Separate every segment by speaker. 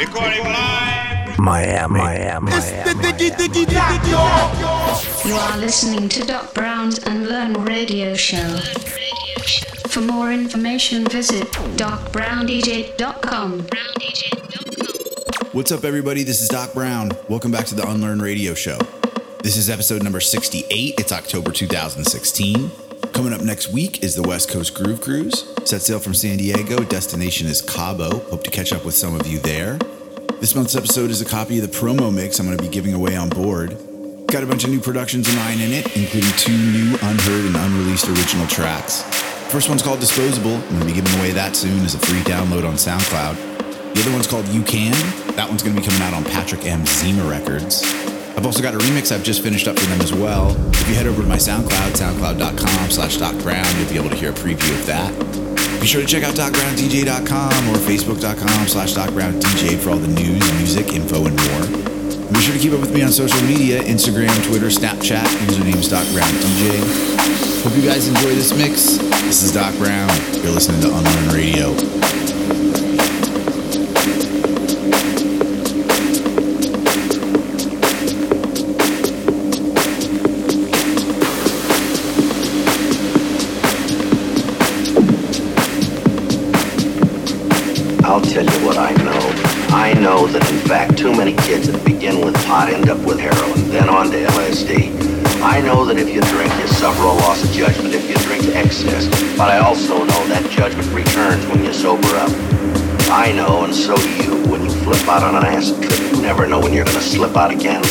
Speaker 1: Recording live.
Speaker 2: Miami, Miami, Miami.
Speaker 3: You are listening to Doc Brown's Unlearn Radio Show. For more information, visit docbrowndj.com.
Speaker 4: What's up, everybody? This is Doc Brown. Welcome back to the Unlearn Radio Show. This is episode number 68. It's October 2016. Coming up next week is the West Coast Groove Cruise. Set sail from San Diego. Destination is Cabo. Hope to catch up with some of you there. This month's episode is a copy of the promo mix I'm going to be giving away on board. Got a bunch of new productions of mine in it, including two new unheard and unreleased original tracks. First one's called Disposable. I'm going to be giving away that soon as a free download on SoundCloud. The other one's called You Can. That one's going to be coming out on Patrick M. Zima Records. I've also got a remix I've just finished up for them as well. If you head over to my SoundCloud, soundcloud.com slash Doc Brown, you'll be able to hear a preview of that. Be sure to check out DocBrownDJ.com or Facebook.com slash DocBrownDJ for all the news, music, info, and more. Be sure to keep up with me on social media, Instagram, Twitter, Snapchat, username's DocBrownDJ. Hope you guys enjoy this mix. This is Doc Brown. You're listening to Unlearn Radio.
Speaker 5: Slip out again.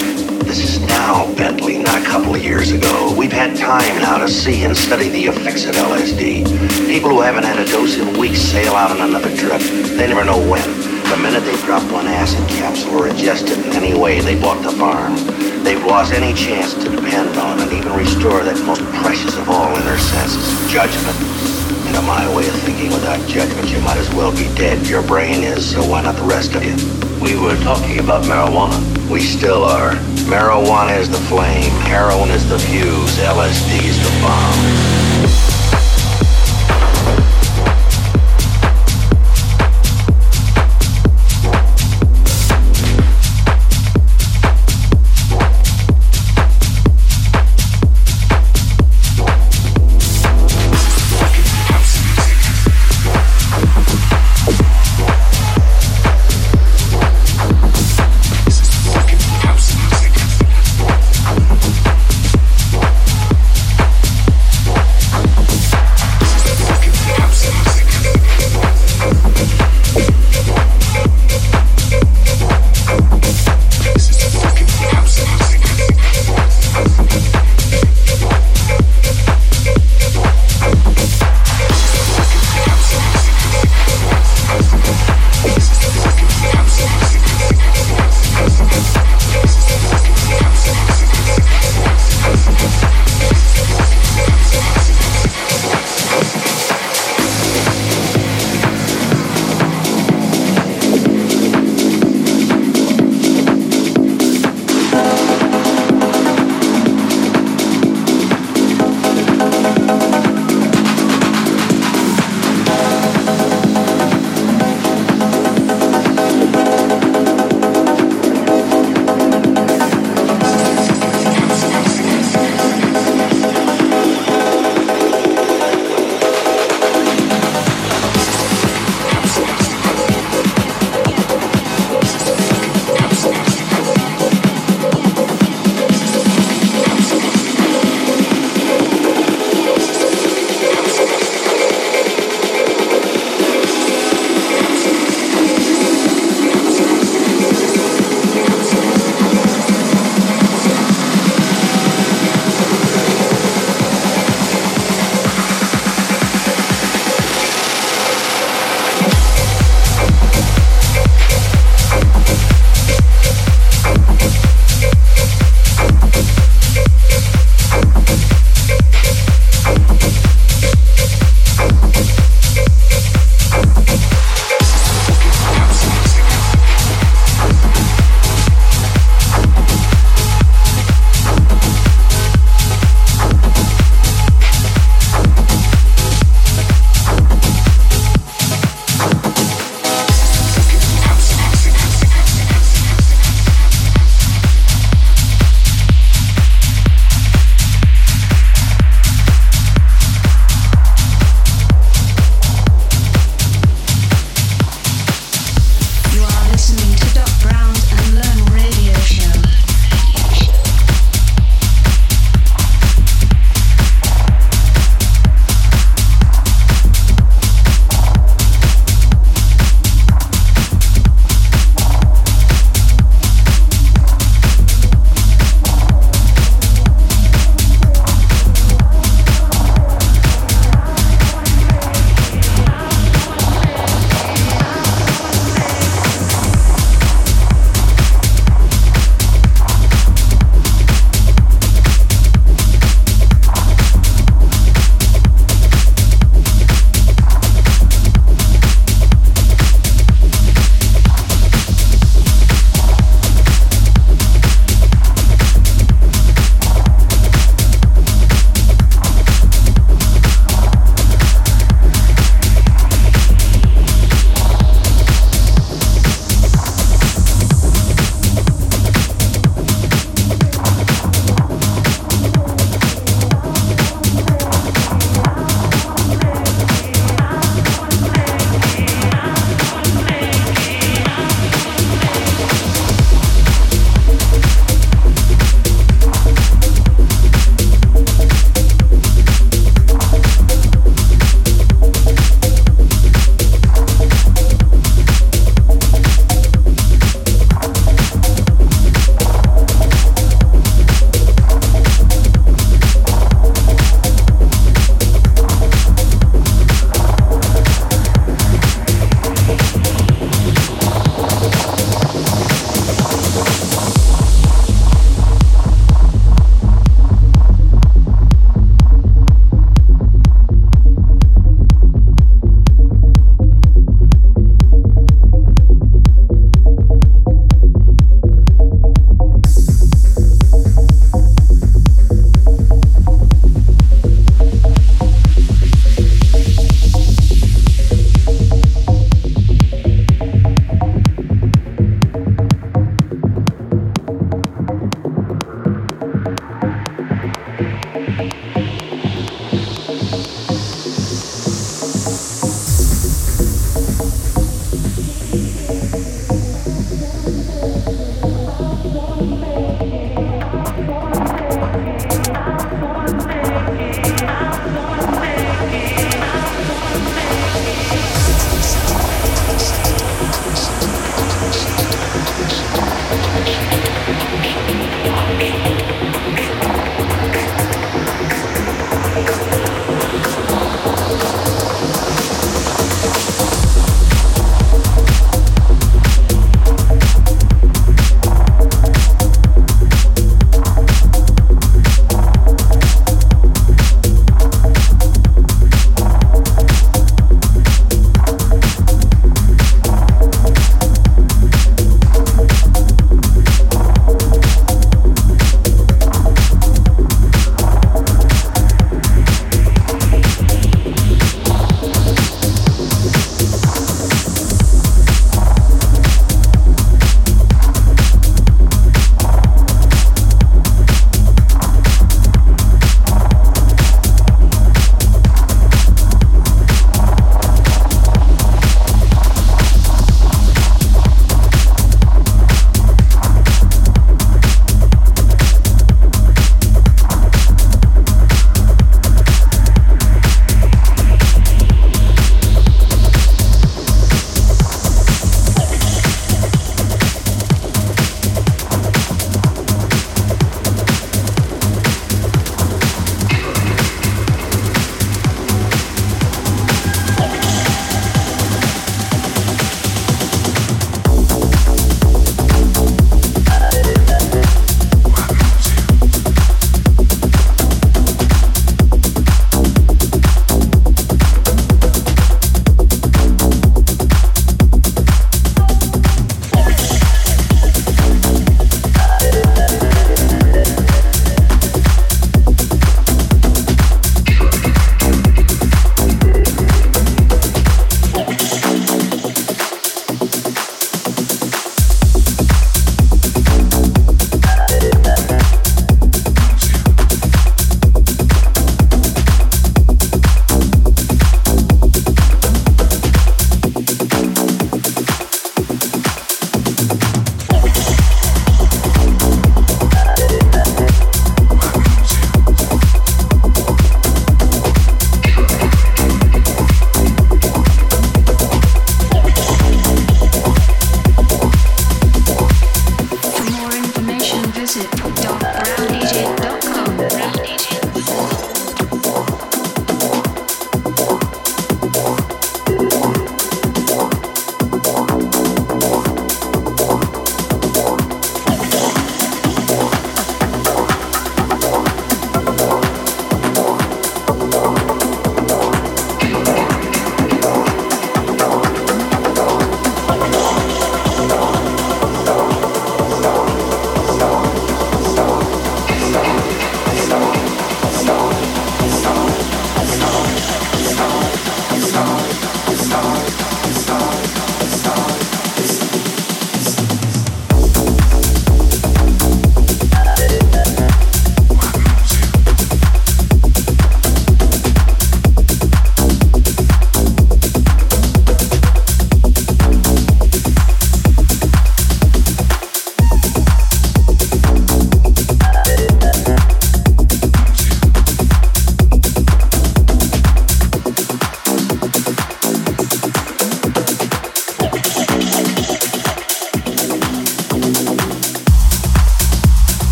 Speaker 5: This is now, Bentley, not a couple of years ago. We've had time now to see and study the effects of LSD. People who haven't had a dose in weeks sail out on another trip. They never know when. The minute they drop one acid capsule or ingest it in any way, they bought the farm. They've lost any chance to depend on and even restore that most precious of all inner senses, judgment. And to my way of thinking, without judgment, you might as well be dead. Your brain is, so why not the rest of you? We were talking about marijuana. We still are. Marijuana is the flame, heroin is the fuse, LSD is the bomb.